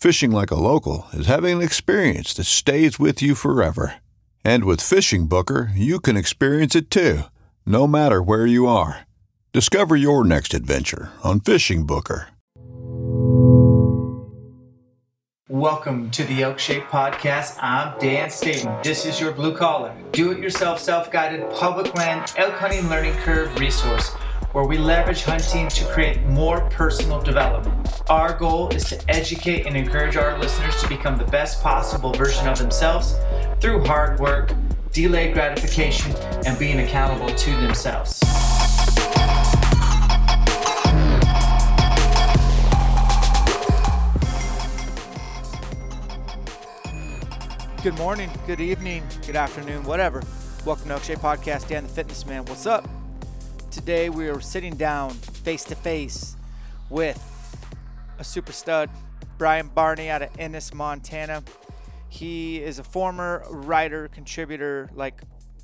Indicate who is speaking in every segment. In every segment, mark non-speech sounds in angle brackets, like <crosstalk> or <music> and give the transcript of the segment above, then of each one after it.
Speaker 1: Fishing like a local is having an experience that stays with you forever. And with Fishing Booker, you can experience it too, no matter where you are. Discover your next adventure on Fishing Booker.
Speaker 2: Welcome to the Elk Shape Podcast. I'm Dan Staton. This is your blue collar, do it yourself, self guided public land elk hunting learning curve resource where we leverage hunting to create more personal development. Our goal is to educate and encourage our listeners to become the best possible version of themselves through hard work, delayed gratification, and being accountable to themselves. Good morning, good evening, good afternoon, whatever. Welcome to Elk Shape Podcast, Dan the Fitness Man. What's up? Today we are sitting down face to face with a super stud, Brian Barney out of Ennis, Montana. He is a former writer, contributor, like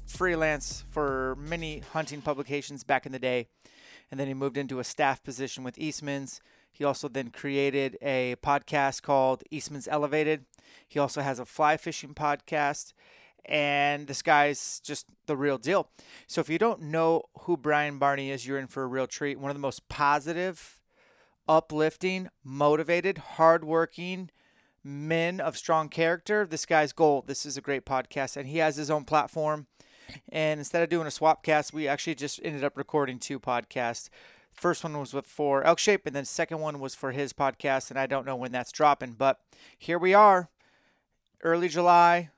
Speaker 2: freelance for many hunting publications back in the day. And then he moved into a staff position with Eastman's. He also then created a podcast called Eastman's Elevated. He also has a fly fishing podcast and this guy's just the real deal. So if you don't know who Brian Barney is, you're in for a real treat. One of the most positive, uplifting, motivated, hardworking men of strong character. This guy's gold. This is a great podcast, and he has his own platform. And instead of doing a swap cast, we actually just ended up recording two podcasts. First one was for Elk Shape, and then second one was for his podcast, and I don't know when that's dropping, but here we are, early July,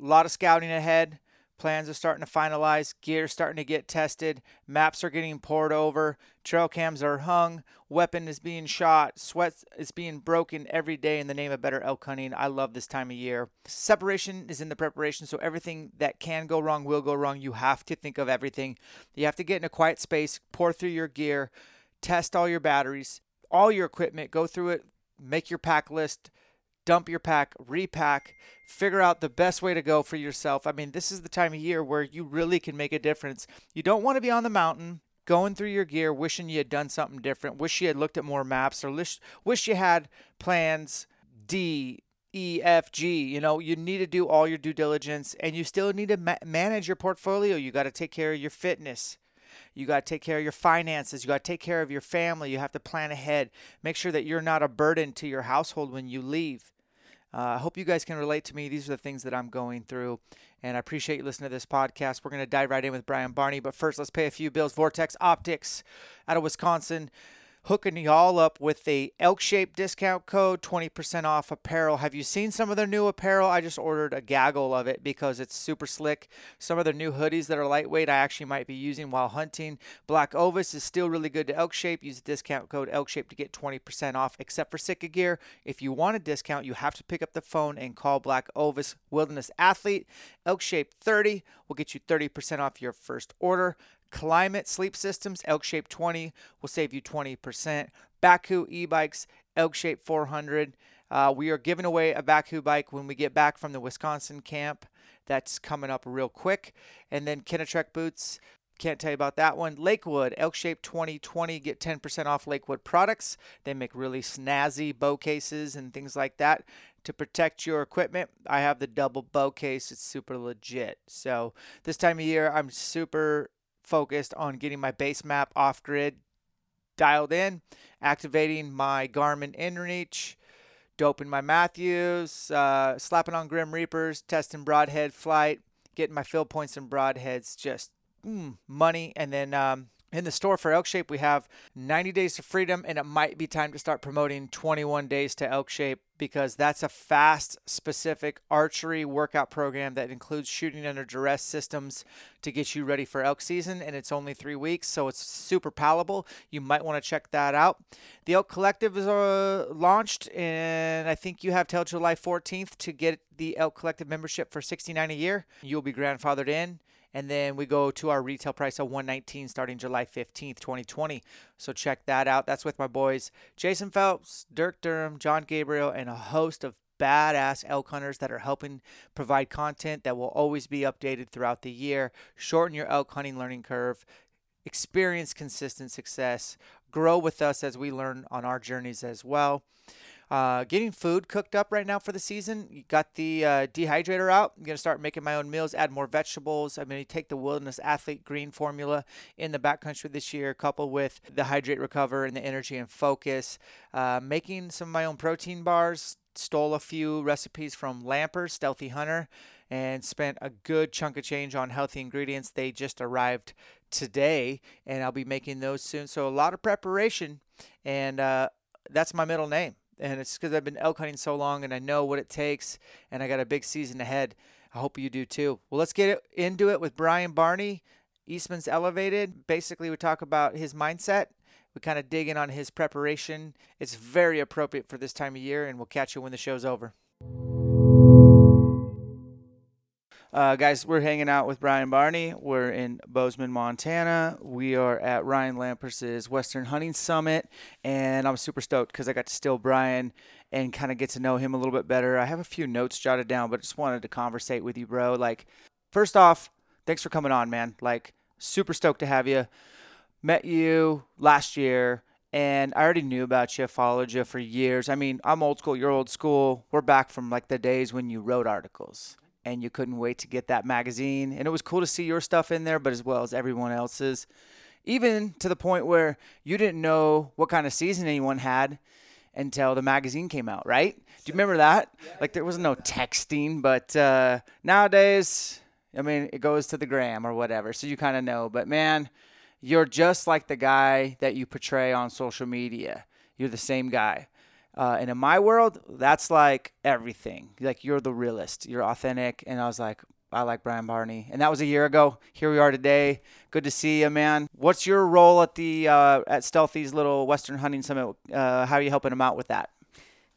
Speaker 2: a lot of scouting ahead. Plans are starting to finalize. Gear starting to get tested. Maps are getting poured over. Trail cams are hung. Weapon is being shot. Sweat is being broken every day in the name of better elk hunting. I love this time of year. Separation is in the preparation, so everything that can go wrong will go wrong. You have to think of everything. You have to get in a quiet space, pour through your gear, test all your batteries, all your equipment, go through it, make your pack list dump your pack, repack, figure out the best way to go for yourself. I mean, this is the time of year where you really can make a difference. You don't want to be on the mountain going through your gear wishing you had done something different, wish you had looked at more maps or wish, wish you had plans D, E, F, G. You know, you need to do all your due diligence and you still need to ma- manage your portfolio. You got to take care of your fitness. You got to take care of your finances. You got to take care of your family. You have to plan ahead. Make sure that you're not a burden to your household when you leave. Uh, I hope you guys can relate to me. These are the things that I'm going through, and I appreciate you listening to this podcast. We're going to dive right in with Brian Barney, but first, let's pay a few bills. Vortex Optics out of Wisconsin hooking y'all up with the elk shape discount code 20% off apparel. Have you seen some of their new apparel? I just ordered a gaggle of it because it's super slick. Some of their new hoodies that are lightweight i actually might be using while hunting. Black ovis is still really good to elk shape. Use the discount code elk shape to get 20% off except for Sitka gear. If you want a discount you have to pick up the phone and call black ovis wilderness athlete. Elk shape 30 will get you 30% off your first order Klymit Sleep Systems, Elk Shape 20 will save you 20%. Bakcou e-bikes, Elk Shape 400. Uh, we are giving away a Bakcou bike when we get back from the Wisconsin camp. That's coming up real quick. And then Kenetrek boots. Can't tell you about that one. Lakewood, Elk Shape 2020. Get 10% off Lakewood products. They make really snazzy bow cases and things like that to protect your equipment. I have the double bow case. It's super legit. So this time of year, I'm super focused on getting my base map off grid dialed in, activating my Garmin InReach, doping my Mathews, uh, slapping on Grim Reapers, testing broadhead flight, getting my field points and broadheads, just mm, money. And then um, in the store for Elk Shape, we have 90 days to freedom, and it might be time to start promoting 21 days to Elk Shape because that's a fast, specific archery workout program that includes shooting under duress systems to get you ready for elk season. And it's only three weeks, so it's super palatable. You might want to check that out. The Elk Collective is uh, launched, and I think you have till July 14th to get the Elk Collective membership for 69 a year. You'll be grandfathered in and then we go to our retail price of 119 starting July 15th, 2020. So check that out. That's with my boys Jason Phelps, Dirk Durham, John Gabriel, and a host of badass elk hunters that are helping provide content that will always be updated throughout the year. Shorten your elk hunting learning curve, experience consistent success, grow with us as we learn on our journeys as well. Uh, getting food cooked up right now for the season. You got the uh, dehydrator out. I'm gonna start making my own meals. Add more vegetables. I'm gonna take the Wilderness Athlete Green formula in the backcountry this year, coupled with the Hydrate Recover and the Energy and Focus. Uh, making some of my own protein bars. Stole a few recipes from Lamper, Stealthy Hunter, and spent a good chunk of change on healthy ingredients. They just arrived today, and I'll be making those soon. So a lot of preparation, and uh, that's my middle name and it's because I've been elk hunting so long and I know what it takes, and I got a big season ahead. I hope you do too. Well, let's get into it with Brian Barney, Eastman's Elevated. Basically, we talk about his mindset. We kind of dig in on his preparation. It's very appropriate for this time of year, and we'll catch you when the show's over. Uh, guys, we're hanging out with Brian Barney. We're in Bozeman, Montana. We are at Ryan Lampers's Western Hunting Summit, and I'm super stoked because I got to steal Brian and kind of get to know him a little bit better. I have a few notes jotted down, but just wanted to conversate with you, bro. Like, first off, thanks for coming on, man. Like, super stoked to have you. Met you last year and I already knew about you, followed you for years. I mean, I'm old school, you're old school. We're back from like the days when you wrote articles and you couldn't wait to get that magazine. And it was cool to see your stuff in there, but as well as everyone else's. Even to the point where you didn't know what kind of season anyone had until the magazine came out, right? Do you remember that? Like there was no texting, but uh, nowadays, I mean, it goes to the gram or whatever, so you kind of know. But man, you're just like the guy that you portray on social media. You're the same guy. Uh, and in my world, that's like everything. Like you're the realist, you're authentic. And I was like, I like Brian Barney, and that was a year ago. Here we are today. Good to see you, man. What's your role at the uh, at Stealthy's little Western Hunting Summit? Uh, how are you helping him out with that?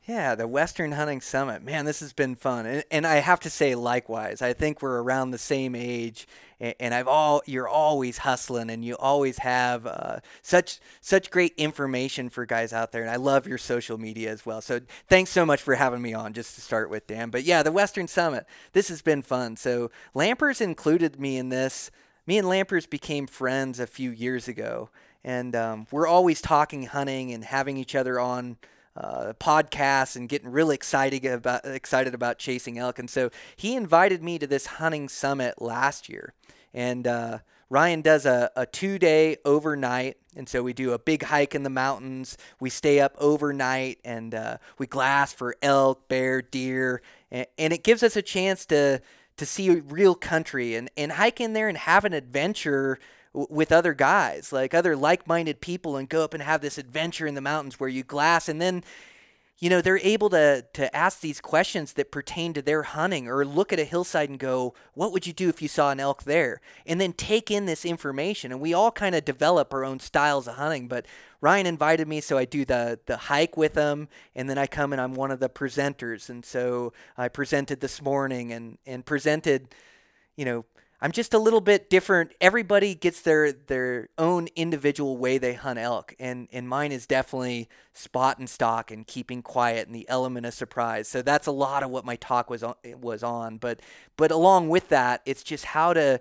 Speaker 3: Yeah, the Western Hunting Summit. Man, this has been fun. And, and, I have to say likewise. I think we're around the same age and, I've all you're always hustling and you always have uh, such such great information for guys out there and I love your social media as well. So thanks so much for having me on just to start with, Dan. But yeah, the Western Summit. This has been fun. So Lampers included me in this. Me and Lampers became friends a few years ago and um, we're always talking hunting and having each other on uh, podcasts and getting really excited about excited about chasing elk. And so he invited me to this hunting summit last year, and uh, Ryan does a, a two day overnight. And so we do a big hike in the mountains. We stay up overnight and uh, we glass for elk, bear, deer, and, and it gives us a chance to to see real country and, and hike in there and have an adventure with other guys, like other like-minded people, and go up and have this adventure in the mountains where you glass, and then you know they're able to to ask these questions that pertain to their hunting or look at a hillside and go what would you do if you saw an elk there? And then take in this information and we all kind of develop our own styles of hunting but ryan invited me so i do the the hike with him and then i come and i'm one of the presenters and so i presented this morning and and presented you know I'm just a little bit different. Everybody gets their their own individual way they hunt elk, and and mine is definitely spot and stock and keeping quiet and the element of surprise. So that's a lot of what my talk was on, was on. But but along with that, it's just how to,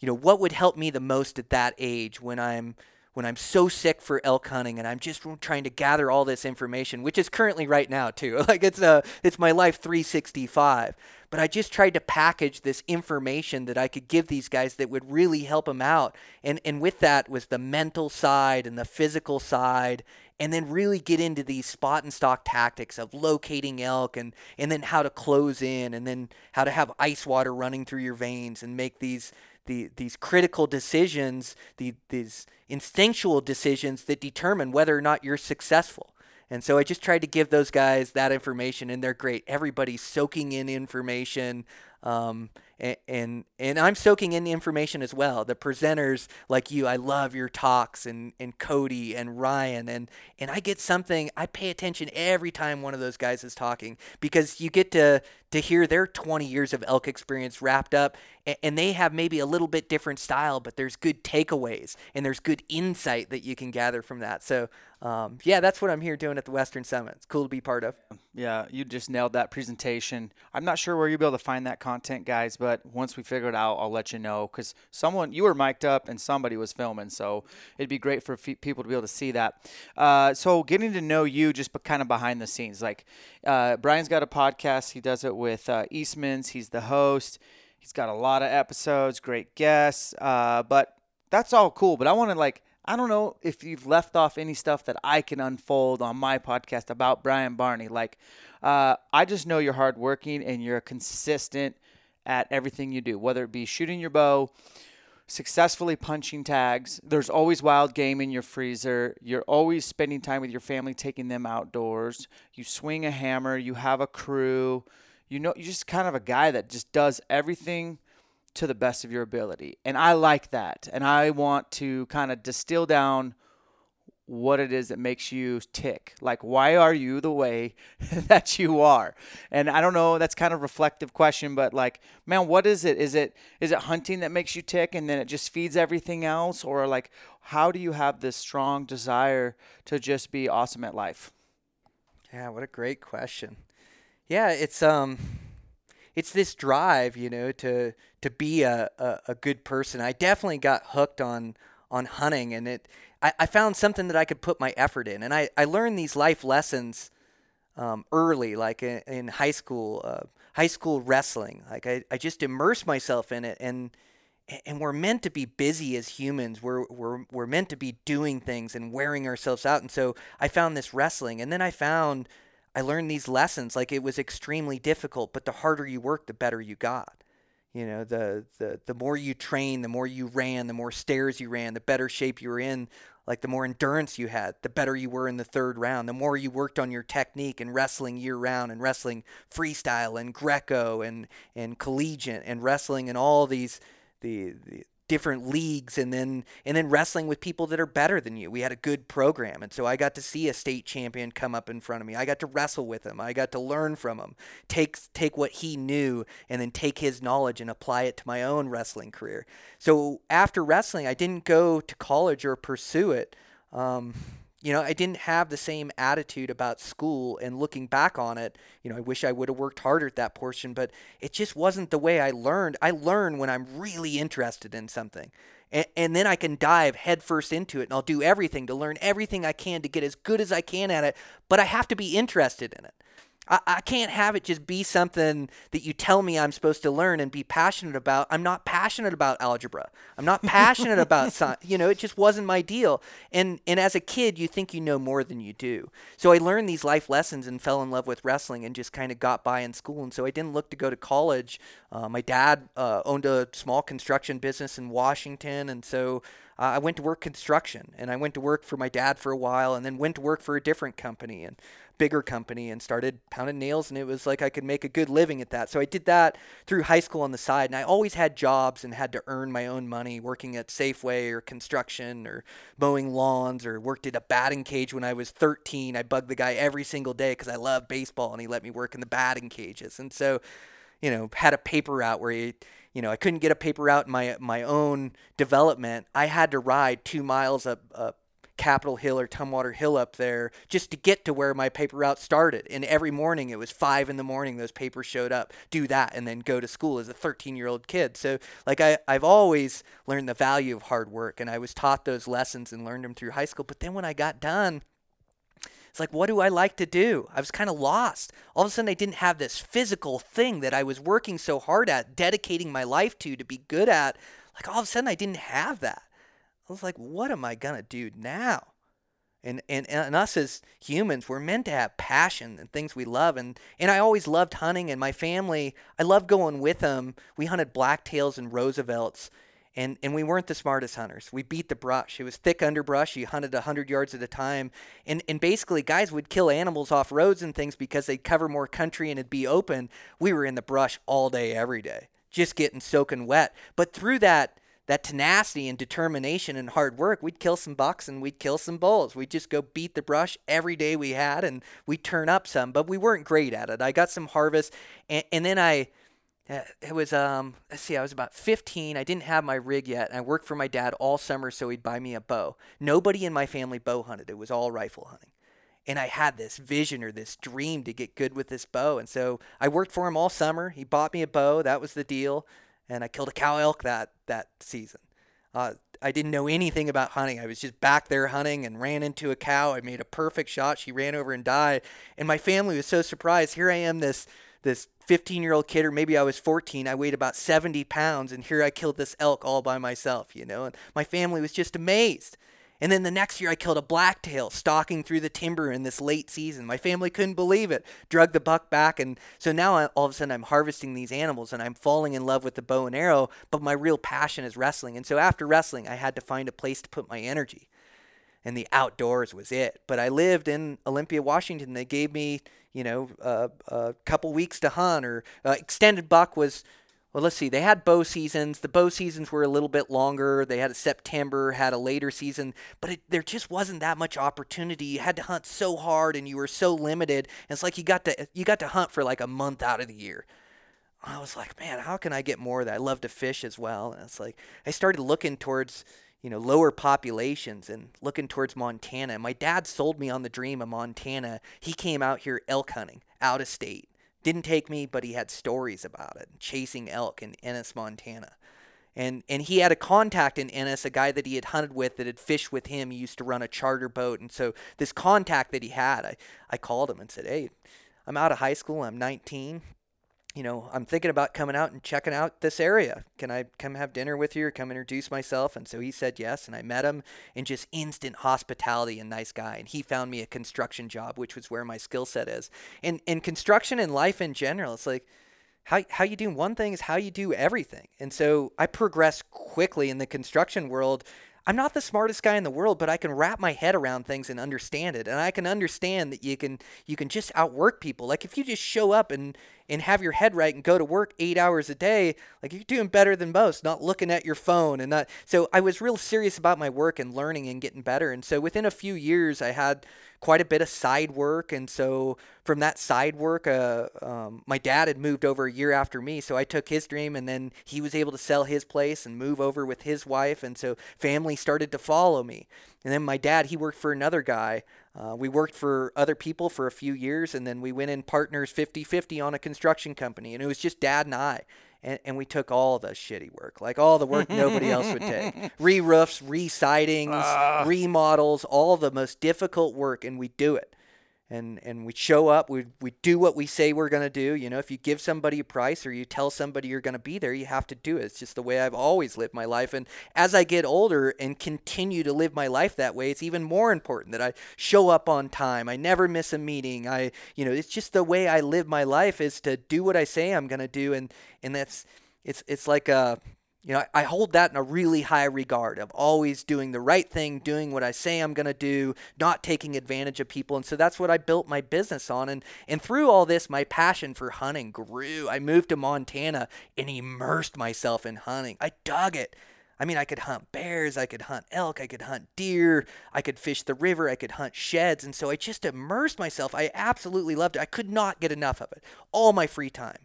Speaker 3: you know, what would help me the most at that age when I'm when I'm so sick for elk hunting and I'm just trying to gather all this information, which is currently right now too. <laughs> Like it's a it's my life 365. But I just tried to package this information that I could give these guys that would really help them out. And and with that was the mental side and the physical side and then really get into these spot and stock tactics of locating elk and and then how to close in and then how to have ice water running through your veins and make these the, these critical decisions, the, these instinctual decisions that determine whether or not you're successful. And so I just tried to give those guys that information, and they're great. Everybody's soaking in information. Um, and, and, I'm soaking in the information as well. The presenters like you, I love your talks and, and Cody and Ryan and and I get something. I pay attention every time one of those guys is talking because you get to to hear their 20 years of elk experience wrapped up and, and they have maybe a little bit different style, but there's good takeaways and there's good insight that you can gather from that. So um, yeah, that's what I'm here doing at the Western Summit. It's cool to be part of.
Speaker 2: Yeah, you just nailed that presentation. I'm not sure where you'll be able to find that content, guys, but once we figure it out, I'll let you know because someone you were mic'd up and somebody was filming, so it'd be great for f- people to be able to see that. Uh, so getting to know you just kind of behind the scenes, like uh, Brian's got a podcast. He does it with uh, Eastman's. He's the host. He's got a lot of episodes, great guests. Uh, but that's all cool. But I want to like I don't know if you've left off any stuff that I can unfold on my podcast about Brian Barney. Like, uh, I just know you're hardworking and you're consistent at everything you do, whether it be shooting your bow, successfully punching tags. There's always wild game in your freezer. You're always spending time with your family, taking them outdoors. You swing a hammer. You have a crew. You know, you're just kind of a guy that just does everything to the best of your ability. And I like that. And I want to kind of distill down what it is that makes you tick. Like, why are you the way <laughs> that you are? And I don't know, that's kind of reflective question, but like, man, what is it? Is it is it hunting that makes you tick and then it just feeds everything else? Or like how do you have this strong desire to just be awesome at life?
Speaker 3: Yeah, what a great question. Yeah, it's um it's this drive, you know, to to be a, a, a good person. I definitely got hooked on on hunting and it I, I found something that I could put my effort in. And I, I learned these life lessons um, early, like in, in high school, uh, high school wrestling. Like I, I just immersed myself in it and and we're meant to be busy as humans. We're, we're, we're meant to be doing things and wearing ourselves out. And so I found this wrestling. And then I found, I learned these lessons. Like it was extremely difficult, but the harder you work, the better you got. You know, the, the, the more you train, the more you ran, the more stairs you ran, the better shape you were in like the more endurance you had, the better you were in the third round. The more you worked on your technique and wrestling year round and wrestling freestyle and Greco and and collegiate and wrestling and all these the, the different leagues and then and then wrestling with people that are better than you. We had a good program and so I got to see a state champion come up in front of me. I got to wrestle with him. I got to learn from him. Take take what he knew and then take his knowledge and apply it to my own wrestling career. So after wrestling, I didn't go to college or pursue it. Um, you know, I didn't have the same attitude about school and looking back on it, you know, I wish I would have worked harder at that portion, but it just wasn't the way I learned. I learn when I'm really interested in something. And, and then I can dive headfirst into it and I'll do everything to learn everything I can to get as good as I can at it, but I have to be interested in it. I, I can't have it just be something that you tell me I'm supposed to learn and be passionate about. I'm not passionate about algebra. I'm not passionate about <laughs> science. You know, it just wasn't my deal. And and as a kid, you think you know more than you do. So I learned these life lessons and fell in love with wrestling and just kind of got by in school. And so I didn't look to go to college. Uh, my dad uh, owned a small construction business in Washington, and so uh, I went to work construction. And I went to work for my dad for a while, and then went to work for a different company. And bigger company and started pounding nails and it was like I could make a good living at that. So I did that through high school on the side and I always had jobs and had to earn my own money working at Safeway or construction or mowing lawns or worked at a batting cage when I was 13. I bugged the guy every single day cuz I love baseball and he let me work in the batting cages. And so, you know, had a paper route where he you know, I couldn't get a paper route in my my own development. I had to ride two miles up, up Capitol Hill or Tumwater Hill up there just to get to where my paper route started. And every morning it was five in the morning, those papers showed up, do that, and then go to school as a 13 year old kid. So, like, I, I've always learned the value of hard work, and I was taught those lessons and learned them through high school. But then when I got done, it's like, what do I like to do? I was kind of lost. All of a sudden, I didn't have this physical thing that I was working so hard at, dedicating my life to, to be good at. Like, all of a sudden, I didn't have that. I was like, what am I going to do now? And, and, and us as humans, we're meant to have passion and things we love. And, and I always loved hunting, and my family, I loved going with them. We hunted blacktails and Roosevelts and and we weren't the smartest hunters. We beat the brush. It was thick underbrush. You hunted hundred yards at a time, and and basically guys would kill animals off roads and things because they'd cover more country and it'd be open. We were in the brush all day, every day, just getting soaking wet. But through that that tenacity and determination and hard work, we'd kill some bucks and we'd kill some bulls. We'd just go beat the brush every day we had, and we'd turn up some. But we weren't great at it. I got some harvest, and, and then I it was um let's see i was about 15 i didn't have my rig yet. I worked for my dad all summer so he'd buy me a bow. Nobody in my family bow hunted. It was all rifle hunting. And i had this vision or this dream to get good with this bow. And so i worked for him all summer. He bought me a bow. That was the deal and i killed a cow elk that that season uh, I didn't know anything about hunting. I was just back there hunting and ran into a cow. I made a perfect shot. She ran over and died. And my family was so surprised. Here I am, this this 15 year old kid, or maybe I was 14, I weighed about 70 pounds, and here I killed this elk all by myself, you know, and my family was just amazed. And then the next year, I killed a blacktail stalking through the timber in this late season. My family couldn't believe it. Drug the buck back, and so now I, all of a sudden I'm harvesting these animals and I'm falling in love with the bow and arrow. But my real passion is wrestling, and so after wrestling, I had to find a place to put my energy, and the outdoors was it. But I lived in Olympia, Washington. They gave me, you know, uh, a couple weeks to hunt, or uh, extended buck was. Well, let's see. They had bow seasons. The bow seasons were a little bit longer. They had a September, had a later season, but it, there just wasn't that much opportunity. You had to hunt so hard, and you were so limited. And it's like you got to you got to hunt for like a month out of the year. I was like, man, how can I get more of that? I love to fish as well. And it's like I started looking towards you know, lower populations and looking towards Montana. My dad sold me on the dream of Montana. He came out here elk hunting out of state. Didn't take me, but he had stories about it, chasing elk in Ennis, Montana. And and he had a contact in Ennis, a guy that he had hunted with that had fished with him. He used to run a charter boat. And so this contact that he had, I, I called him and said, Hey, I'm out of high school. I'm 19 you know, I'm thinking about coming out and checking out this area. Can I come have dinner with you or come introduce myself? And so he said yes. And I met him in just instant hospitality and nice guy. And he found me a construction job, which was where my skill set is. And, and construction and life in general, it's like, how, how you do one thing is how you do everything. And so I progressed quickly in the construction world I'm not the smartest guy in the world, but I can wrap my head around things and understand it. And I can understand that you can you can just outwork people. Like if you just show up and and have your head right and go to work 8 hours a day, like you're doing better than most, not looking at your phone and not So I was real serious about my work and learning and getting better. And so within a few years I had quite a bit of side work. And so from that side work, uh, um, my dad had moved over a year after me. So I took his dream and then he was able to sell his place and move over with his wife. And so family started to follow me. And then my dad, he worked for another guy. Uh, we worked for other people for a few years and then we went in partners 50 50 on a construction company. And it was just dad and I and, and we took all the shitty work, like all the work nobody else would take. <laughs> Re roofs, re sidings, uh. remodels, all the most difficult work, and we do it and and we show up we we do what we say we're going to do. You know if you give somebody a price or you tell somebody you're going to be there you have to do it. It's just the way I've always lived my life. And as I get older and continue to live my life that way it's even more important that I show up on time. I never miss a meeting. I you know it's just the way I live my life is to do what I say I'm going to do. And and that's it's it's like a you know, I hold that in a really high regard of always doing the right thing, doing what I say I'm going to do, not taking advantage of people. And so that's what I built my business on. And, and through all this, my passion for hunting grew. I moved to Montana and immersed myself in hunting. I dug it. I mean, I could hunt bears, I could hunt elk, I could hunt deer, I could fish the river, I could hunt sheds. And so I just immersed myself. I absolutely loved it. I could not get enough of it all my free time.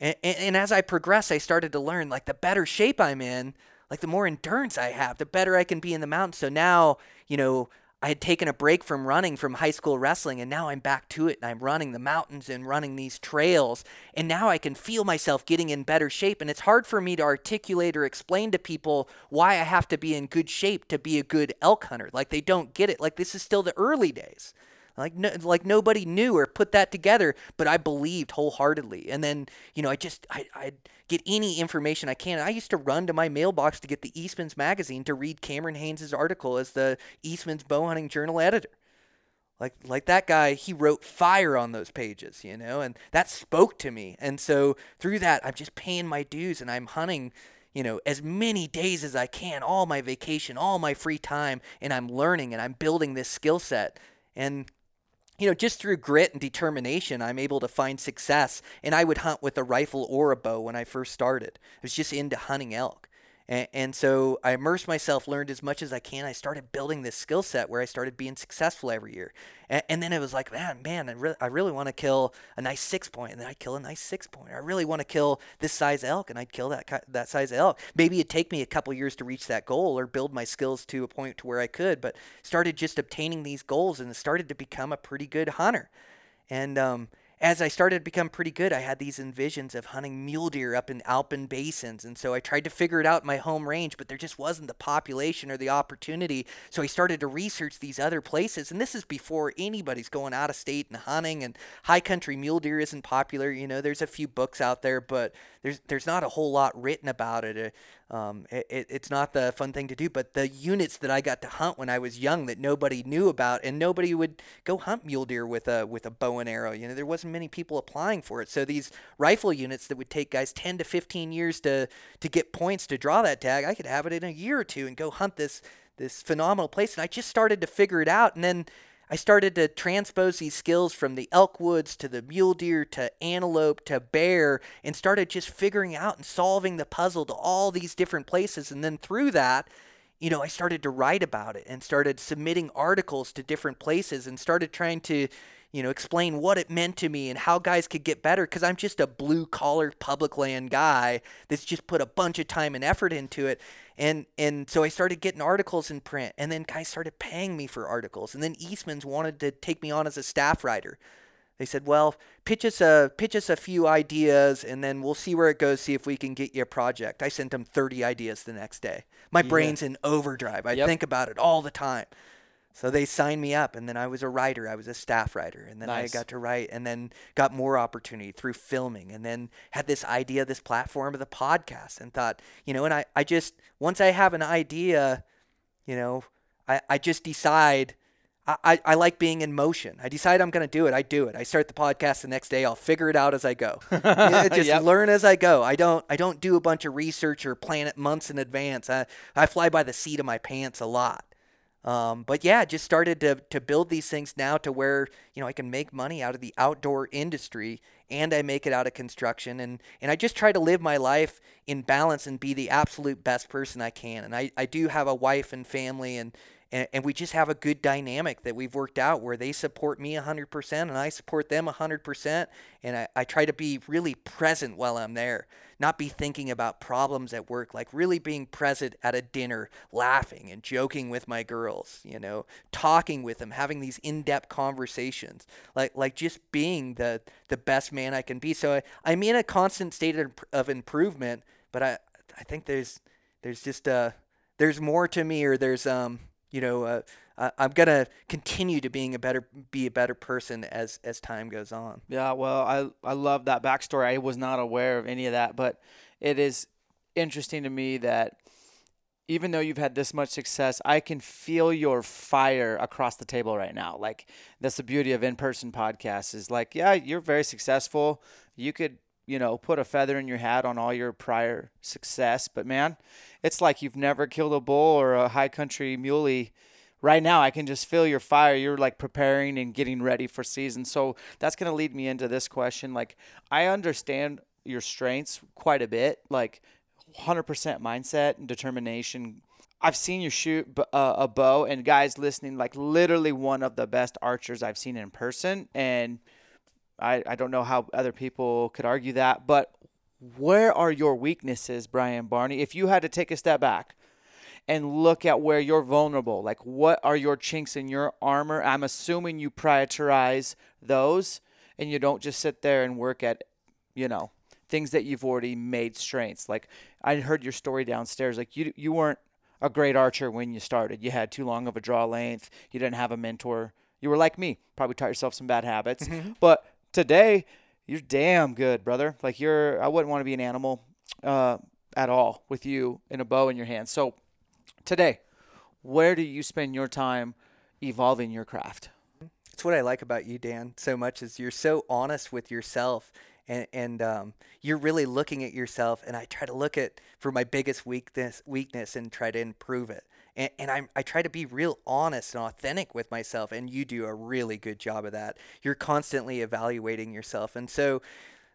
Speaker 3: And, and, and as I progressed, I started to learn like the better shape I'm in, like the more endurance I have, the better I can be in the mountains. So now, you know, I had taken a break from running from high school wrestling, and now I'm back to it. And I'm running the mountains and running these trails. And now I can feel myself getting in better shape. And it's hard for me to articulate or explain to people why I have to be in good shape to be a good elk hunter. Like they don't get it. Like this is still the early days. Like no, like nobody knew or put that together, but I believed wholeheartedly. And then you know I just I I get any information I can. I used to run to my mailbox to get the Eastman's magazine to read Cameron Hanes' article as the Eastman's bow hunting journal editor. Like like that guy, he wrote fire on those pages, you know, and that spoke to me. And so through that, I'm just paying my dues and I'm hunting you know, as many days as I can, all my vacation, all my free time, and I'm learning and I'm building this skill set. And you know, just through grit and determination, I'm able to find success. And I would hunt with a rifle or a bow when I first started. I was just into hunting elk. And, and so I immersed myself, learned as much as I can. I started building this skill set where I started being successful every year. And, and then it was like, man, man, I, re- I really want to kill a nice six point, and then I'd kill a nice six point. I really want to kill this size elk, and I'd kill that that size elk. Maybe it'd take me a couple years to reach that goal or build my skills to a point to where I could, but started just obtaining these goals and started to become a pretty good hunter. And um, as I started to become pretty good, I had these envisions of hunting mule deer up in alpine basins. And so I tried to figure it out in my home range, but there just wasn't the population or the opportunity. So I started to research these other places. And this is before anybody's going out of state and hunting. And high country mule deer isn't popular. You know, there's a few books out there, but there's there's not a whole lot written about it. Um, it, it's not the fun thing to do, but the units that I got to hunt when I was young that nobody knew about, and nobody would go hunt mule deer with a with a bow and arrow. You know, there wasn't many people applying for it. So these rifle units that would take guys 10 to 15 years to to get points to draw that tag, I could have it in a year or two and go hunt this this phenomenal place. And I just started to figure it out, and then I started to transpose these skills from the elk woods to the mule deer to antelope to bear and started just figuring out and solving the puzzle to all these different places. And then through that, you know, I started to write about it and started submitting articles to different places and started trying to, you know, explain what it meant to me and how guys could get better because I'm just a blue collar public land guy that's just put a bunch of time and effort into it. And and so I started getting articles in print, and then guys started paying me for articles, and then Eastman's wanted to take me on as a staff writer. They said, "Well, pitch us a pitch us a few ideas, and then we'll see where it goes. See if we can get you a project." I sent them 30 ideas the next day. My yeah. brain's in overdrive. I yep. think about it all the time. So they signed me up, and then I was a writer. I was a staff writer, and then nice. I got to write, and then got more opportunity through filming, and then had this idea, this platform of the podcast, and thought, you know, and I, I just once I have an idea, you know, I, I just decide. I, I like being in motion. I decide I'm going to do it. I do it. I start the podcast the next day. I'll figure it out as I go. <laughs> just yep. learn as I go. I don't I don't do a bunch of research or plan it months in advance. I, I fly by the seat of my pants a lot. Um, but yeah, just started to, to build these things now to where, you know, I can make money out of the outdoor industry and I make it out of construction. And, and I just try to live my life in balance and be the absolute best person I can. And I, I do have a wife and family and, and, and we just have a good dynamic that we've worked out where they support me 100% and I support them 100%. And I, I try to be really present while I'm there, not be thinking about problems at work, like really being present at a dinner, laughing and joking with my girls, you know, talking with them, having these in-depth conversations, like like just being the the best man I can be. So I, I'm in a constant state of, of improvement, but I I think there's there's just uh there's more to me or there's um you know, uh, I'm gonna continue to being a better, be a better person as as time goes on.
Speaker 2: Yeah, well, I I love that backstory. I was not aware of any of that, but it is interesting to me that even though you've had this much success, I can feel your fire across the table right now. Like that's the beauty of in-person podcasts is like, yeah, you're very successful. You could, you know, put a feather in your hat on all your prior success, but man, it's like you've never killed a bull or a high country muley. Right now, I can just feel your fire. You're like preparing and getting ready for season. So that's going to lead me into this question. Like, I understand your strengths quite a bit, like 100% mindset and determination. I've seen you shoot uh, a bow, and guys listening, like literally one of the best archers I've seen in person. And I, I don't know how other people could argue that, but where are your weaknesses, Brian Barney? If you had to take a step back and look at where you're vulnerable, like what are your chinks in your armor? I'm assuming you prioritize those and you don't just sit there and work at, you know, things that you've already made strengths. Like I heard your story downstairs. Like you you weren't a great archer when you started. You had too long of a draw length. You didn't have a mentor. You were like me, probably taught yourself some bad habits. Mm-hmm. But today, you're damn good, brother. Like you're, I wouldn't want to be an animal uh, at all with you in a bow in your hand. So today, where do you spend your time evolving your craft?
Speaker 3: It's what I like about you, Dan, so much is you're so honest with yourself and, and um, you're really looking at yourself and i try to look at for my biggest weakness weakness and try to improve it and, and i I try to be real honest and authentic with myself and you do a really good job of that you're constantly evaluating yourself and so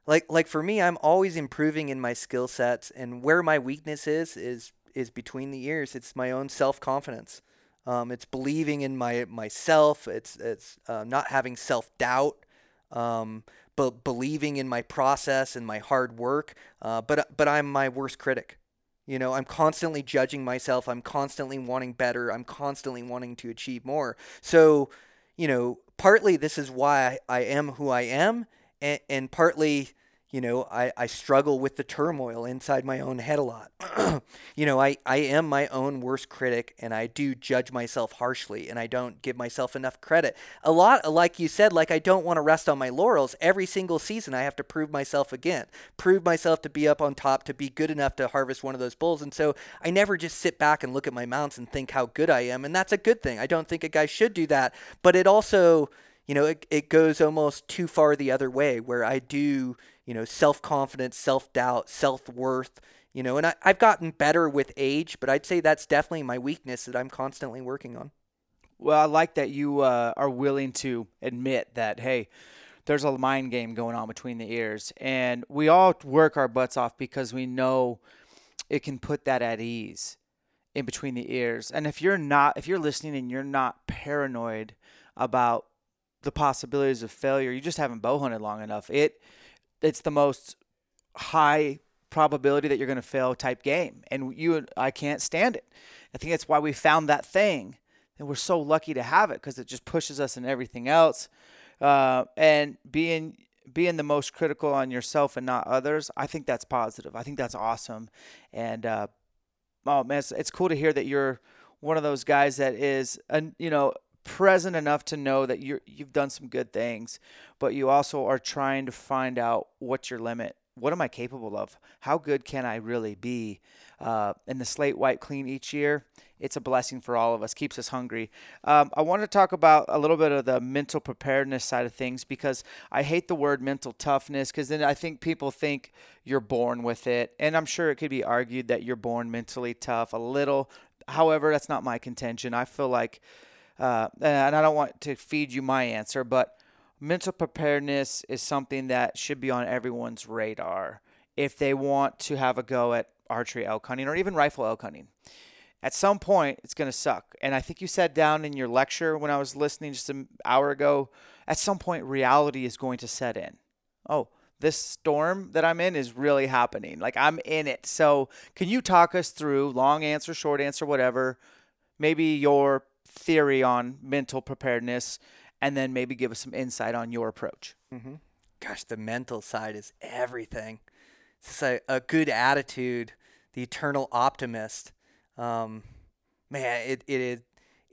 Speaker 3: like like for me i'm always improving in my skill sets and where my weakness is is is between the ears it's my own self-confidence um, it's believing in my myself it's it's uh, not having self-doubt um, but believing in my process and my hard work. Uh, but but I'm my worst critic. You know, I'm constantly judging myself. I'm constantly wanting better. I'm constantly wanting to achieve more. So, you know, partly this is why I, am who I am, and, and partly you know, I, I struggle with the turmoil inside my own head a lot. <clears throat> you know, I, I am my own worst critic and I do judge myself harshly and I don't give myself enough credit. A lot, like you said, like I don't want to rest on my laurels. Every single season, I have to prove myself again, prove myself to be up on top, to be good enough to harvest one of those bulls. And so I never just sit back and look at my mounts and think how good I am. And that's a good thing. I don't think a guy should do that. But it also, you know, it, it goes almost too far the other way where I do you know, self confidence, self doubt, self worth, you know, and I, I've gotten better with age, but I'd say that's definitely my weakness that I'm constantly working on.
Speaker 2: Well, I like that you uh, are willing to admit that, hey, there's a mind game going on between the ears. And we all work our butts off because we know it can put that at ease in between the ears. And if you're not, if you're listening and you're not paranoid about the possibilities of failure, you just haven't bow hunted long enough. It, it's the most high probability that you're going to fail type game. And you I can't stand it. I think that's why we found that thing. And we're so lucky to have it because it just pushes us in everything else. Uh, and being being the most critical on yourself and not others, I think that's positive. I think that's awesome. And uh, oh man, it's, it's cool to hear that you're one of those guys that is, an, you know, present enough to know that you're you've done some good things, but you also are trying to find out what's your limit. What am I capable of? How good can I really be? Uh, and the slate white clean each year, it's a blessing for all of us. Keeps us hungry. Um, I want to talk about a little bit of the mental preparedness side of things because I hate the word mental toughness because then I think people think you're born with it, and I'm sure it could be argued that you're born mentally tough a little. However, that's not my contention. I feel like uh, and I don't want to feed you my answer, but mental preparedness is something that should be on everyone's radar if they want to have a go at archery elk hunting or even rifle elk hunting. At some point, it's going to suck. And I think you said down in your lecture when I was listening just an hour ago, at some point, reality is going to set in. Oh, this storm that I'm in is really happening. Like I'm in it. So, can you talk us through long answer, short answer, whatever, maybe your theory on mental preparedness and then maybe give us some insight on your approach.
Speaker 3: Mm-hmm. Gosh, the mental side is everything. It's a, a good attitude, the eternal optimist. Um, man, it, it is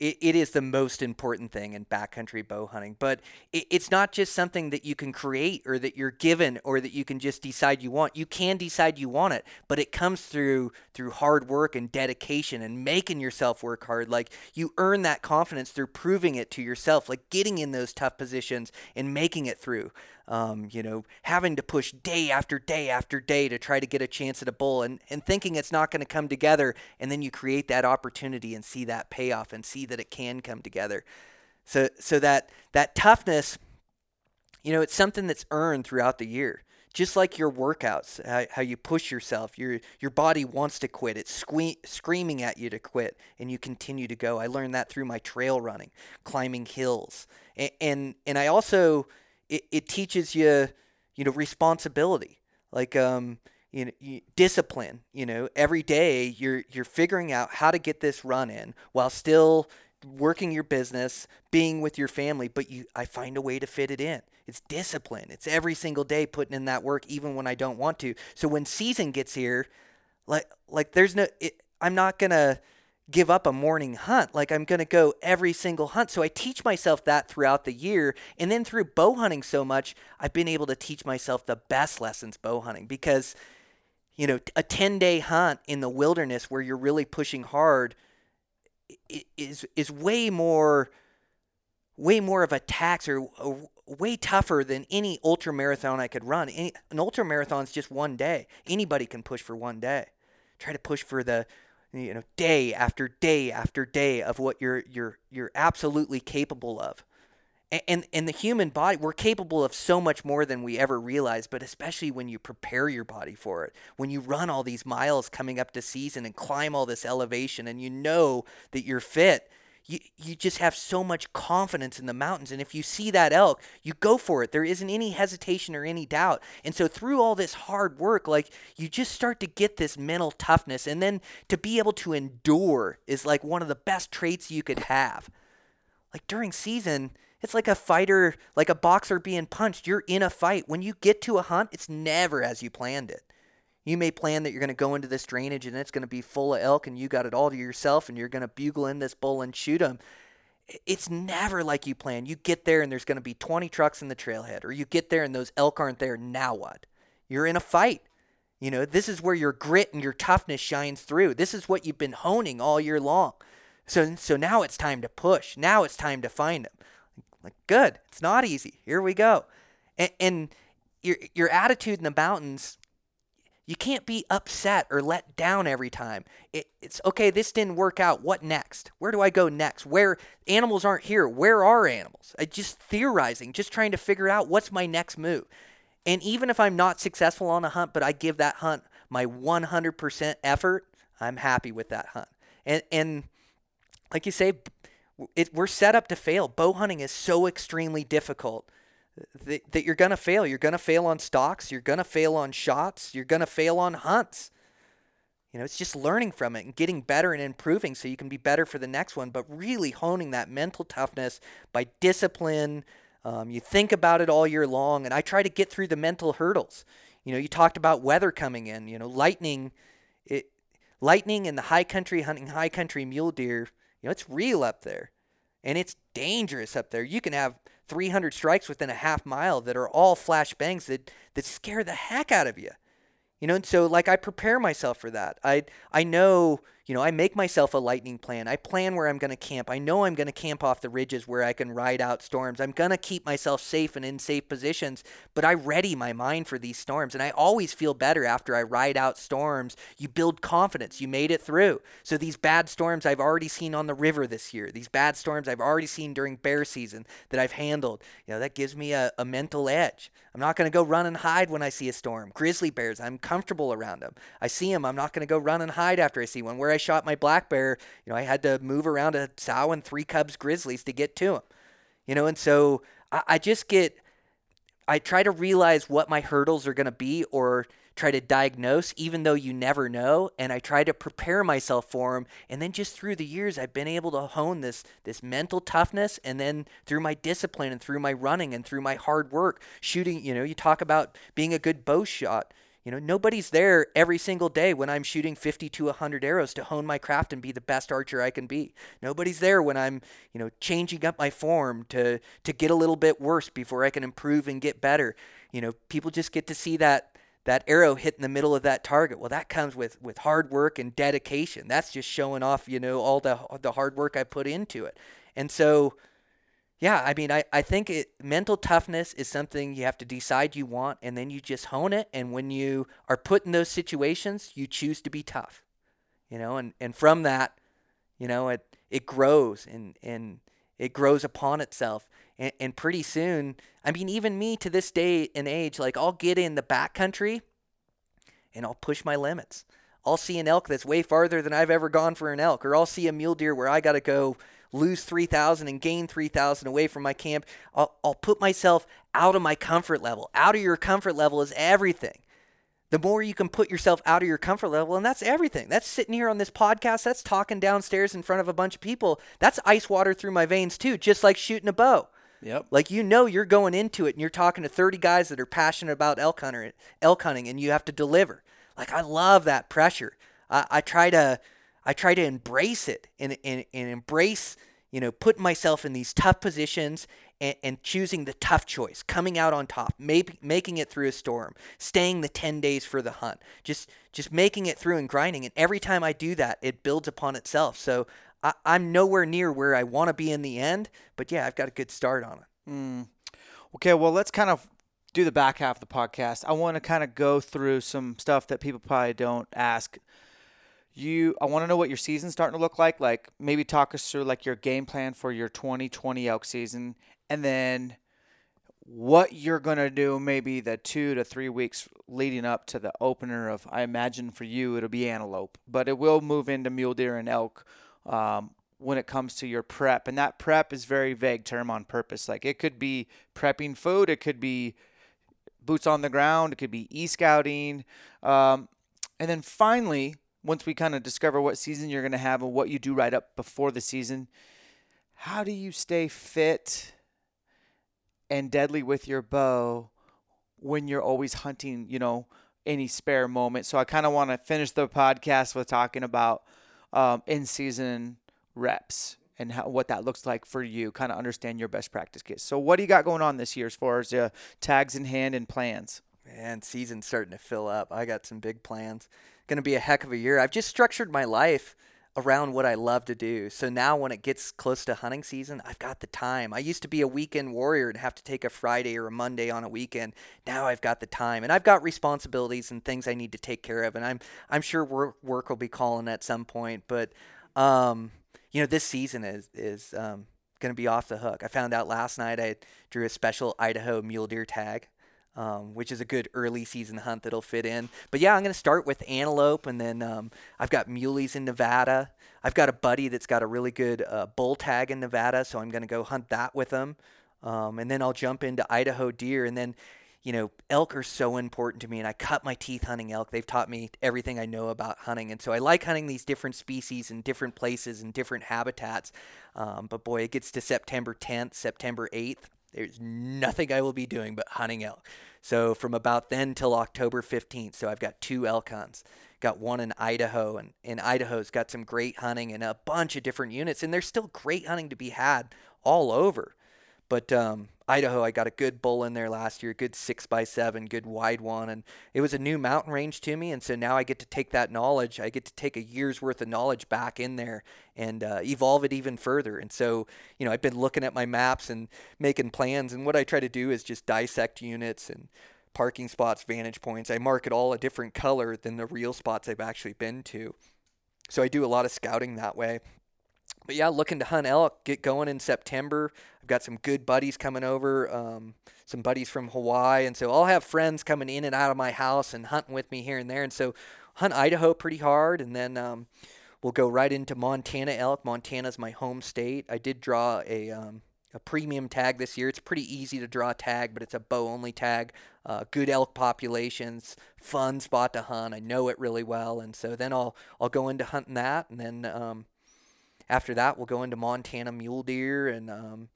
Speaker 3: it, it is the most important thing in backcountry bow hunting. But it, it's not just something that you can create or that you're given or that you can just decide you want. You can decide you want it, but it comes through through hard work and dedication and making yourself work hard. Like you earn that confidence through proving it to yourself, like getting in those tough positions and making it through um, you know, having to push day after day after day to try to get a chance at a bull and, and thinking it's not going to come together. And then you create that opportunity and see that payoff and see that it can come together. So, so that, that toughness, you know, it's something that's earned throughout the year. Just like your workouts, how, how you push yourself, your your body wants to quit. It's sque- screaming at you to quit, and you continue to go. I learned that through my trail running, climbing hills, and and, and I also it, it teaches you, you know, responsibility. Like, um, you know, discipline. You know, every day you're you're figuring out how to get this run in while still working your business, being with your family, but you I find a way to fit it in. It's discipline. It's every single day putting in that work even when I don't want to. So when season gets here, like like there's no it, I'm not going to give up a morning hunt. Like I'm going to go every single hunt. So I teach myself that throughout the year. And then through bow hunting so much, I've been able to teach myself the best lessons bow hunting because you know, a 10-day hunt in the wilderness where you're really pushing hard is is way more way more of a tax or, way tougher than any ultra marathon I could run. Any, an ultra marathon is just one day. Anybody can push for one day. Try to push for the you know day after day after day of what you're you're you're absolutely capable of. And, and the human body, we're capable of so much more than we ever realize, but especially when you prepare your body for it. When you run all these miles coming up to season and climb all this elevation and you know that you're fit, you, you just have so much confidence in the mountains. And if you see that elk, you go for it. There isn't any hesitation or any doubt. And so through all this hard work, like you just start to get this mental toughness. And then to be able to endure is like one of the best traits you could have. Like during season, it's like a fighter, like a boxer being punched. You're in a fight. When you get to a hunt, it's never as you planned it. You may plan that you're going to go into this drainage and it's going to be full of elk and you got it all to yourself and you're going to bugle in this bull and shoot him. It's never like you plan. You get there and there's going to be 20 trucks in the trailhead, or you get there and those elk aren't there. Now what? You're in a fight. You know, this is where your grit and your toughness shines through. This is what you've been honing all year long. So, so now it's time to push. Now it's time to find them. Like, good. It's not easy. Here we go. And, and your your attitude in the mountains, you can't be upset or let down every time. It, it's okay. This didn't work out. What next? Where do I go next? Where animals aren't here? Where are animals? I just theorizing, just trying to figure out what's my next move. And even if I'm not successful on a hunt, but I give that hunt my 100% effort, I'm happy with that hunt. And and like you say, it, we're set up to fail. Bow hunting is so extremely difficult that, that you're going to fail. You're going to fail on stocks. You're going to fail on shots. You're going to fail on hunts. You know, it's just learning from it and getting better and improving so you can be better for the next one, but really honing that mental toughness by discipline. Um, you think about it all year long, and I try to get through the mental hurdles. You know, you talked about weather coming in, you know, lightning. It, lightning in the high country hunting high country mule deer you know, it's real up there and it's dangerous up there. You can have 300 strikes within a half mile that are all flash bangs that, that scare the heck out of you. You know, and so like I prepare myself for that. I I know you know, I make myself a lightning plan. I plan where I'm going to camp. I know I'm going to camp off the ridges where I can ride out storms. I'm going to keep myself safe and in safe positions, but I ready my mind for these storms. And I always feel better after I ride out storms. You build confidence. You made it through. So these bad storms I've already seen on the river this year, these bad storms I've already seen during bear season that I've handled, you know, that gives me a, a mental edge. I'm not going to go run and hide when I see a storm. Grizzly bears, I'm comfortable around them. I see them. I'm not going to go run and hide after I see one. Where I shot my black bear, you know, I had to move around a sow and three cubs grizzlies to get to him. You know, and so I, I just get, I try to realize what my hurdles are going to be or try to diagnose, even though you never know. And I try to prepare myself for them. And then just through the years, I've been able to hone this, this mental toughness. And then through my discipline and through my running and through my hard work, shooting, you know, you talk about being a good bow shot you know, nobody's there every single day when I'm shooting 50 to 100 arrows to hone my craft and be the best archer I can be. Nobody's there when I'm, you know, changing up my form to to get a little bit worse before I can improve and get better. You know, people just get to see that that arrow hit in the middle of that target. Well, that comes with with hard work and dedication. That's just showing off, you know, all the the hard work I put into it. And so yeah, I mean, I, I think it, mental toughness is something you have to decide you want, and then you just hone it. And when you are put in those situations, you choose to be tough, you know, and, and from that, you know, it, it grows and, and it grows upon itself. And, and pretty soon, I mean, even me to this day and age, like I'll get in the backcountry and I'll push my limits. I'll see an elk that's way farther than I've ever gone for an elk, or I'll see a mule deer where I got to go lose 3,000 and gain 3,000 away from my camp. I'll, I'll put myself out of my comfort level. Out of your comfort level is everything. the more you can put yourself out of your comfort level. And that's everything. That's sitting here on this podcast. That's talking downstairs in front of a bunch of people. That's ice water through my veins, too, just like shooting a bow.
Speaker 2: Yep.
Speaker 3: Like you know you're going into it and you're talking to 30 guys that are passionate about elk hunter, elk hunting and you have to deliver. Like I love that pressure. I, I try to I try to embrace it and, and, and embrace, you know, putting myself in these tough positions and, and choosing the tough choice, coming out on top, maybe making it through a storm, staying the 10 days for the hunt, just just making it through and grinding. And every time I do that, it builds upon itself. So I, am nowhere near where I want to be in the end, but yeah, I've got a good start on it.
Speaker 2: Mm. Okay, well, let's kind of do the back half of the podcast. I want to kind of go through some stuff that people probably don't ask. You, I want to know what your season's starting to look like. Like maybe talk us through like your game plan for your 2020 elk season, and then what you're going to do maybe the two to three weeks leading up to the opener of i imagine for you it'll be antelope but it will move into mule deer and elk um, when it comes to your prep. And that prep is very vague term on purpose. Like it could be prepping food, it could be boots on the ground, it could be e scouting. Um, and then finally, once we kind of discover what season you're going to have and what you do right up before the season, how do you stay fit and deadly with your bow when you're always hunting, you know, any spare moment? So I kind of want to finish the podcast with talking about um, in season reps and how, what that looks like for you. Kind of understand your best practice kits. So, what do you got going on this year as far as uh, tags in hand and plans?
Speaker 3: Man, season's starting to fill up. I got some big plans. Going to be a heck of a year. I've just structured my life around what I love to do. So now when it gets close to hunting season, I've got the time. I used to be a weekend warrior and have to take a Friday or a Monday on a weekend. Now I've got the time and I've got responsibilities and things I need to take care of and I'm I'm sure work, work will be calling at some point, but um, you know this season is is um, going to be off the hook. I found out last night I drew a special Idaho mule deer tag um, which is a good early season hunt that'll fit in. But yeah, I'm going to start with antelope, and then um, I've got muleys in Nevada. I've got a buddy that's got a really good uh, bull tag in Nevada, so I'm going to go hunt that with him. Um, and then I'll jump into Idaho deer, and then you know, elk are so important to me, and I cut my teeth hunting elk. They've taught me everything I know about hunting, and so I like hunting these different species in different places and different habitats. Um, but boy, it gets to September 10th, September 8th. There's nothing I will be doing but hunting elk. So from about then till October 15th, so I've got two elk hunts. Got one in Idaho, and in Idaho's got some great hunting and a bunch of different units, and there's still great hunting to be had all over. But um, Idaho, I got a good bull in there last year, good six by seven, good wide one, and it was a new mountain range to me. And so now I get to take that knowledge, I get to take a year's worth of knowledge back in there and uh, evolve it even further. And so, you know, I've been looking at my maps and making plans, and what I try to do is just dissect units and parking spots, vantage points. I mark it all a different color than the real spots I've actually been to. So I do a lot of scouting that way. But yeah, looking to hunt elk, get going in September. I've got some good buddies coming over, um, some buddies from Hawaii, and so I'll have friends coming in and out of my house and hunting with me here and there. And so hunt Idaho pretty hard, and then um, we'll go right into Montana elk. Montana's my home state. I did draw a um, a premium tag this year. It's pretty easy to draw a tag, but it's a bow only tag. Uh, good elk populations, fun spot to hunt. I know it really well, and so then I'll I'll go into hunting that, and then um, after that, we'll go into Montana mule deer and um,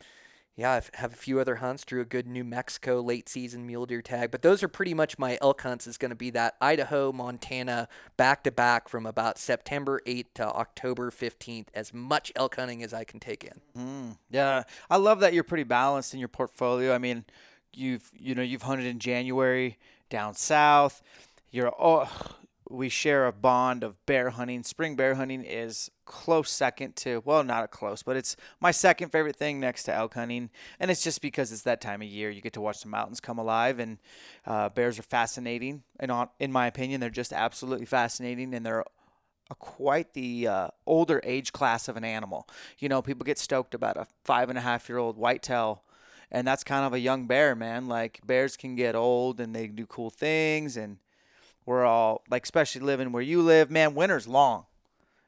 Speaker 3: yeah, I have a few other hunts. Drew a good New Mexico late season mule deer tag, but those are pretty much my elk hunts. Is going to be that Idaho, Montana, back to back from about September 8th to October 15th. As much elk hunting as I can take in.
Speaker 2: Mm, yeah, I love that you're pretty balanced in your portfolio. I mean, you've you know you've hunted in January down south. You're oh, we share a bond of bear hunting. Spring bear hunting is close second to, well, not a close, but it's my second favorite thing next to elk hunting. And it's just because it's that time of year. You get to watch the mountains come alive, and uh, bears are fascinating. And on, in my opinion, they're just absolutely fascinating, and they're a quite the uh, older age class of an animal. You know, people get stoked about a five and a half year old whitetail and that's kind of a young bear, man. Like bears can get old and they do cool things and we're all like especially living where you live man winter's long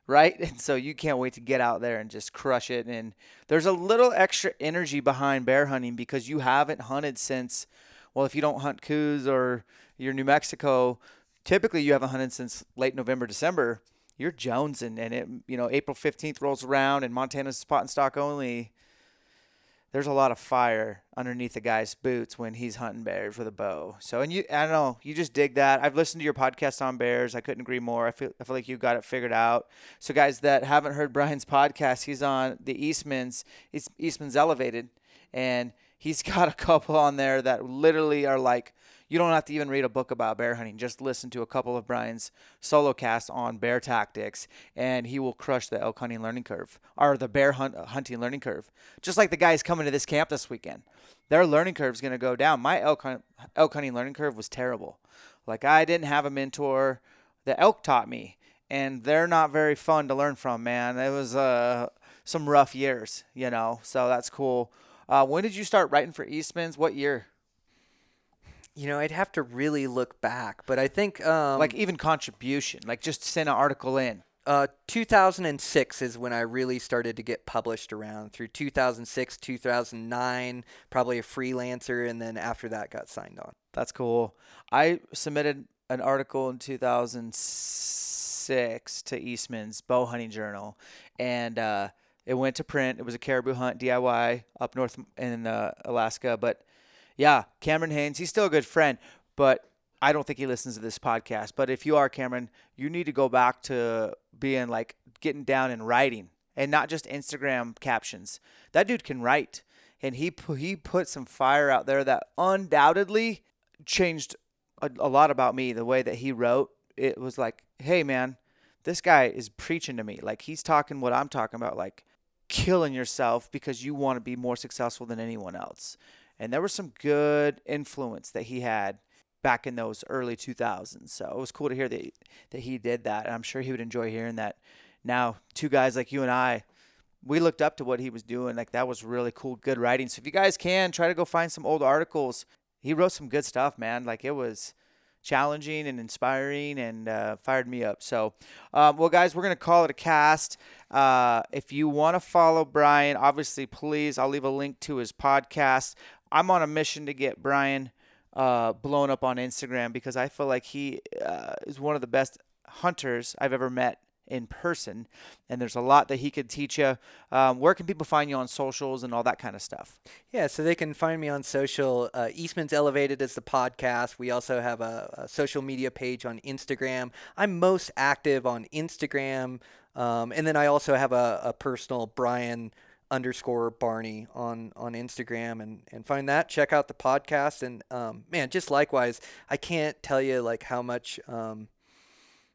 Speaker 2: right <laughs> and so you can't wait to get out there and just crush it and there's a little extra energy behind bear hunting because you haven't hunted since well if you don't hunt Coues or you're new mexico typically you haven't hunted since late November, December. You're jonesing, and it you know April 15th rolls around, and Montana's spot and stock only. There's a lot of fire underneath a guy's boots when he's hunting bears with a bow. So, and you, I don't know, you just dig that. I've listened to your podcast on bears. I couldn't agree more. I feel, I feel like you got it figured out. So, guys that haven't heard Brian's podcast, he's on the Eastman's. Eastman's Elevated, and he's <laughs> got a couple on there that literally are like you don't have to even read a book about bear hunting. Just listen to a couple of Brian's solo casts on bear tactics, and he will crush the elk hunting learning curve or the bear hunt, hunting learning curve. Just like the guys coming to this camp this weekend, their learning curve is going to go down. My elk, hunt, elk hunting learning curve was terrible. Like I didn't have a mentor. The elk taught me, and they're not very fun to learn from. Man, it was uh, some rough years, you know. So that's cool. Uh, when did you start writing for Eastman's? What year?
Speaker 3: You know, I'd have to really look back, but I think um,
Speaker 2: like even contribution, like just send an article in.
Speaker 3: Uh, 2006 is when I really started to get published around. Through 2006, 2009, probably a freelancer, and then after that, got signed on.
Speaker 2: That's cool. I submitted an article in 2006 to Eastman's Bow Hunting Journal, and uh, it went to print. It was a caribou hunt DIY up north in uh, Alaska, but yeah, Cameron Hanes, he's still a good friend, but I don't think he listens to this podcast. But if you are Cameron, you need to go back to being like getting down and writing and not just Instagram captions. That dude can write, and he put, he put some fire out there that undoubtedly changed a, a lot about me. The way that he wrote, it was like, hey man, this guy is preaching to me. Like he's talking what I'm talking about, like killing yourself because you want to be more successful than anyone else and there was some good influence that he had back in those early 2000s. So it was cool to hear that that he did that, and I'm sure he would enjoy hearing that. Now, two guys like you and I, we looked up to what he was doing. Like that was really cool, good writing. So if you guys can try to go find some old articles, he wrote some good stuff, man. Like it was challenging and inspiring and uh, fired me up. So, um, well, guys, we're going to call it a cast. Uh, if you want to follow Brian, obviously, please, I'll leave a link to his podcast. I'm on a mission to get Brian uh, blown up on Instagram because I feel like he uh, is one of the best hunters I've ever met in person, and there's a lot that he could teach you. Um, where can people find you on socials and all that kind of stuff?
Speaker 3: Yeah, so they can find me on social. Uh, Eastman's Elevated is the podcast. We also have a, a social media page on Instagram. I'm most active on Instagram, um, and then I also have a, a personal Brian underscore Barney on on Instagram and and find that. Check out the podcast and um, man, just likewise, I can't tell you like how much um,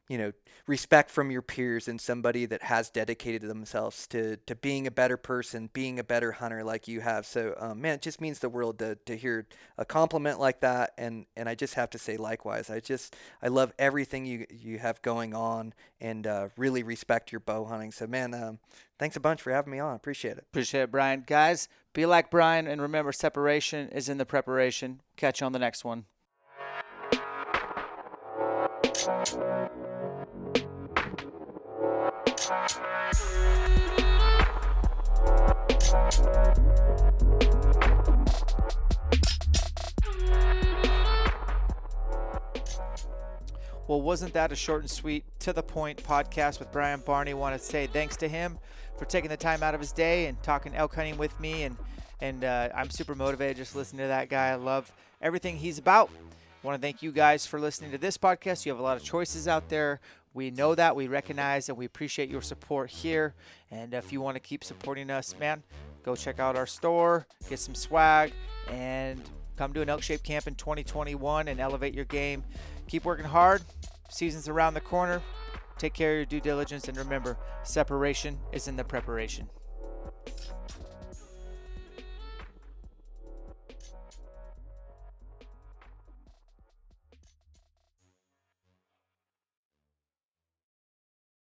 Speaker 3: you know respect from your peers and somebody that has dedicated themselves to to being a better person, being a better hunter like you have. So um, man, it just means the world to to hear a compliment like that. And and I just have to say likewise. I just I love everything you you have going on and uh, really respect your bow hunting. So man, um, thanks a bunch for having me on. Appreciate it.
Speaker 2: Appreciate it, Brian. Guys, be like Brian and remember separation is in the preparation. Catch you on the next one. Well, wasn't that a short and sweet, to the point podcast with Brian Barney? Want to say thanks to him for taking the time out of his day and talking elk hunting with me, and and uh, I'm super motivated just listening to that guy. I love everything he's about. Want to thank you guys for listening to this podcast. You have a lot of choices out there. We know that, we recognize, and we appreciate your support here. And if you want to keep supporting us, man, go check out our store, get some swag, and come to an elk Shape camp in 2021 and elevate your game. Keep working hard. Season's around the corner. Take care of your due diligence, and remember, separation is in the preparation.